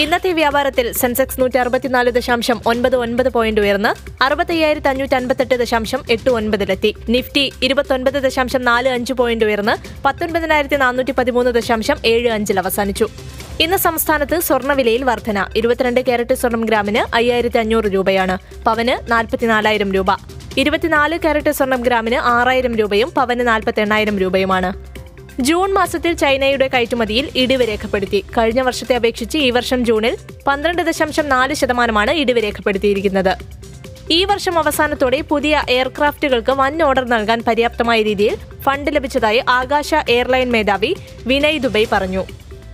ഇന്നത്തെ വ്യാപാരത്തിൽ സെൻസെക്സ് നൂറ്റി അറുപത്തിനാല് ദശാംശം ഒൻപത് ഒൻപത് പോയിന്റ് ഉയർന്ന് അറുപത്തയ്യായിരത്തി അഞ്ഞൂറ്റി അൻപത്തെട്ട് ദശാംശം എട്ട് ഒൻപതിലെത്തി. നിഫ്റ്റി ഇരുപത്തൊൻപത് ദശാംശം നാല് അഞ്ച് പോയിന്റ് ഉയർന്ന് പത്തൊൻപതിനായിരത്തി നാനൂറ്റി പതിമൂന്ന് ദശാംശം ഏഴ് അഞ്ചിൽ അവസാനിച്ചു. ഇന്ന് സംസ്ഥാനത്ത് സ്വർണവിലയിൽ വർധന. ഇരുപത്തിരണ്ട് കാരറ്റ് സ്വർണം ഗ്രാമിന് അയ്യായിരത്തി അഞ്ഞൂറ് രൂപയാണ്. പവന് നാൽപ്പത്തിനാലായിരം രൂപ. ഇരുപത്തിനാല് കാരറ്റ് സ്വർണം ഗ്രാമിന് ആറായിരം രൂപയും പവന് നാൽപ്പത്തി എണ്ണായിരം രൂപയുമാണ്. ജൂൺ മാസത്തിൽ ചൈനയുടെ കയറ്റുമതിയിൽ ഇടിവ് രേഖപ്പെടുത്തി. കഴിഞ്ഞ വർഷത്തെ അപേക്ഷിച്ച് ഈ വർഷം ജൂണിൽ പന്ത്രണ്ട് ദശാംശം നാല് ശതമാനമാണ് ഇടിവ് രേഖപ്പെടുത്തിയിരിക്കുന്നത്. ഈ വർഷം അവസാനത്തോടെ പുതിയ എയർക്രാഫ്റ്റുകൾക്ക് വൻ ഓർഡർ നൽകാൻ പര്യാപ്തമായ രീതിയിൽ ഫണ്ട് ലഭിച്ചതായി ആകാശ എയർലൈൻ മേധാവി വിനയ് ദുബൈ പറഞ്ഞു.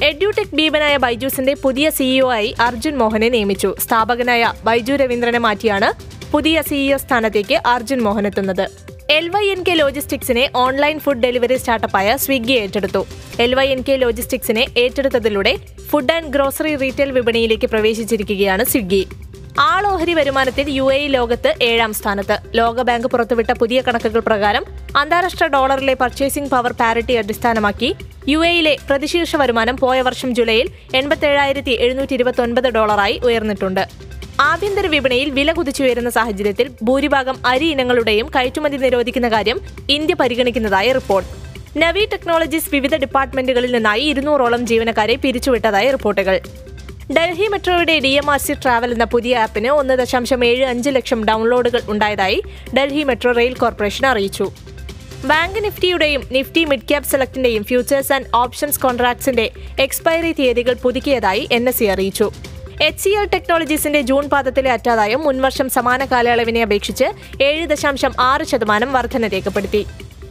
എഡ്യൂടെക് ഭീമനായ ബൈജൂസിന്റെ പുതിയ സിഇഒ ആയി അർജുൻ മോഹനെ നിയമിച്ചു. സ്ഥാപകനായ ബൈജു രവീന്ദ്രനെ മാറ്റിയാണ് പുതിയ സിഇഒ സ്ഥാനത്തേക്ക് അർജുൻ മോഹൻ എത്തുന്നത് എൽ വൈ എൻ കെ ലോജിസ്റ്റിക്സിനെ ഓൺലൈൻ ഫുഡ് ഡെലിവറി സ്റ്റാർട്ടപ്പായ സ്വിഗ്ഗി ഏറ്റെടുത്തു. എൽ വൈ എൻ കെ ലോജിസ്റ്റിക്സിനെ ഏറ്റെടുത്തതിലൂടെ ഫുഡ് ആൻഡ് ഗ്രോസറി റീറ്റെയിൽ വിപണിയിലേക്ക് പ്രവേശിച്ചിരിക്കുകയാണ് സ്വിഗ്ഗി. ആളോഹരി വരുമാനത്തിൽ യു എ ലോകത്ത് ഏഴാം സ്ഥാനത്ത്. ലോകബാങ്ക് പുറത്തുവിട്ട പുതിയ കണക്കുകൾ പ്രകാരം അന്താരാഷ്ട്ര ഡോളറിലെ പർച്ചേസിംഗ് പവർ പാരിറ്റി അടിസ്ഥാനമാക്കി യു എയിലെ പ്രതിശീർഷ വരുമാനം പോയ വർഷം ജൂലൈയിൽ എൺപത്തേഴായിരത്തി എഴുന്നൂറ്റി ഇരുപത്തി ഒൻപത് ഡോളറായി ഉയർന്നിട്ടുണ്ട്. ആഭ്യന്തര വിപണിയിൽ വില കുതിച്ചുയരുന്ന സാഹചര്യത്തിൽ ഭൂരിഭാഗം അരി ഇനങ്ങളുടെയും കയറ്റുമതി നിരോധിക്കുന്ന കാര്യം ഇന്ത്യ പരിഗണിക്കുന്നതായി റിപ്പോർട്ട്. നവി ടെക്നോളജീസ് വിവിധ ഡിപ്പാർട്ട്മെന്റുകളിൽ നിന്നായി ഇരുന്നൂറോളം ജീവനക്കാരെ പിരിച്ചുവിട്ടതായി റിപ്പോർട്ടുകൾ. ഡൽഹി മെട്രോയുടെ D M R C travel എന്ന പുതിയ ആപ്പിന് ഒന്ന് ദശാംശം ഏഴ് അഞ്ച് ലക്ഷം ഡൗൺലോഡുകൾ ഉണ്ടായതായി ഡൽഹി മെട്രോ റെയിൽ കോർപ്പറേഷൻ അറിയിച്ചു. ബാങ്ക് നിഫ്റ്റിയുടെയും നിഫ്റ്റി മിഡ് ക്യാപ് സെലക്ടിന്റെയും ഫ്യൂച്ചേഴ്സ് ആൻഡ് ഓപ്ഷൻസ് കോൺട്രാക്ട്സിന്റെ എക്സ്പയറി തീയതികൾ പുതുക്കിയതായി എൻ അറിയിച്ചു. എച്ച് സി എൽ ടെക്നോളജീസിന്റെ ജൂൺ പാദത്തിലെ അറ്റാദായം മുൻവർഷം സമാന കാലയളവിനെ അപേക്ഷിച്ച് ഏഴ് ദശാംശം ആറ് ശതമാനം വർധന രേഖപ്പെടുത്തി.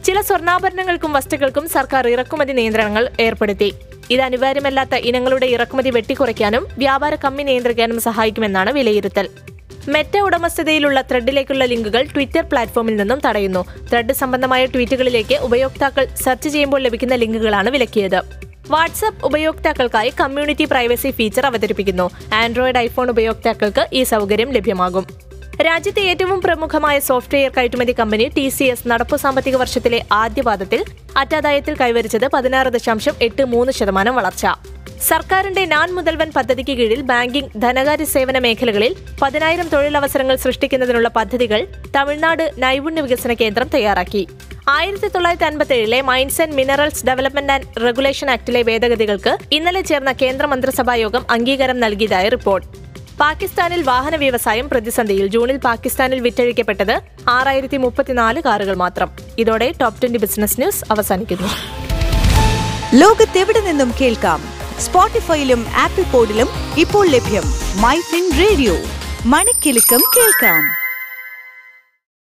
ചില സ്വർണാഭരണങ്ങൾക്കും വസ്തുക്കൾക്കും സർക്കാർ ഇറക്കുമതി നിയന്ത്രണങ്ങൾ ഏർപ്പെടുത്തി. ഇത് അനിവാര്യമല്ലാത്ത ഇനങ്ങളുടെ ഇറക്കുമതി വെട്ടിക്കുറയ്ക്കാനും വ്യാപാര കമ്മി നിയന്ത്രിക്കാനും സഹായിക്കുമെന്നാണ് വിലയിരുത്തൽ. മെറ്റ ഉടമസ്ഥതയിലുള്ള ത്രെഡിലേക്കുള്ള ലിങ്കുകൾ ട്വിറ്റർ പ്ലാറ്റ്ഫോമിൽ നിന്നും തടയുന്നു. ത്രെഡ് സംബന്ധമായ ട്വീറ്റുകളിലേക്ക് ഉപയോക്താക്കൾ സെർച്ച് ചെയ്യുമ്പോൾ ലഭിക്കുന്ന ലിങ്കുകളാണ് വിലക്കിയത്. വാട്സ്ആപ്പ് ഉപയോക്താക്കൾക്കായി കമ്മ്യൂണിറ്റി പ്രൈവസി ഫീച്ചർ അവതരിപ്പിക്കുന്നു. ആൻഡ്രോയിഡ് ഐഫോൺ ഉപയോക്താക്കൾക്ക് ഈ സൗകര്യം ലഭ്യമാകും. രാജ്യത്തെ ഏറ്റവും പ്രമുഖമായ സോഫ്റ്റ്വെയർ കയറ്റുമതി കമ്പനി ടി സി എസ് നടപ്പു സാമ്പത്തിക വർഷത്തിലെ ആദ്യപാദത്തിൽ അറ്റാദായത്തിൽ കൈവരിച്ചത് പതിനാറ് ദശാംശം എട്ട് മൂന്ന് ശതമാനം വളർച്ച. സർക്കാരിന്റെ നാൻ മുതൽവൻ പദ്ധതിക്ക് കീഴിൽ ബാങ്കിംഗ് ധനകാര്യ സേവന മേഖലകളിൽ പതിനായിരം തൊഴിലവസരങ്ങൾ സൃഷ്ടിക്കുന്നതിനുള്ള പദ്ധതികൾ തമിഴ്നാട് നൈപുണ്യ വികസന കേന്ദ്രം തയ്യാറാക്കി. ആയിരത്തി തൊള്ളായിരത്തി അൻപത്തി ഏഴിലെ mines and minerals development and regulation ആക്ടിലെ ഭേദഗതികൾക്ക് ഇന്നലെ ചേർന്ന കേന്ദ്ര മന്ത്രിസഭാ യോഗം അംഗീകാരം നൽകിയതായി റിപ്പോർട്ട്. പാകിസ്ഥാനിൽ വാഹന വ്യവസായം പ്രതിസന്ധിയിൽ ജൂണിൽ പാകിസ്ഥാനിൽ വിറ്റഴിക്കപ്പെട്ടത് ആറായിരത്തി മുപ്പത്തിനാല് കാറുകൾ മാത്രം. ഇതോടെ ടോപ് ട്വന്റി ബിസിനസ് ന്യൂസ് അവസാനിക്കുന്നു. ലോകത്തെവിടെ നിന്നും കേൾക്കാം? സ്പോട്ടിഫൈയിലും ആപ്പിൾ പോഡിലും ഇപ്പോൾ ലഭ്യം മൈ ഫിൻ റേഡിയോ. മണിക്കെലക്കം കേൾക്കാം.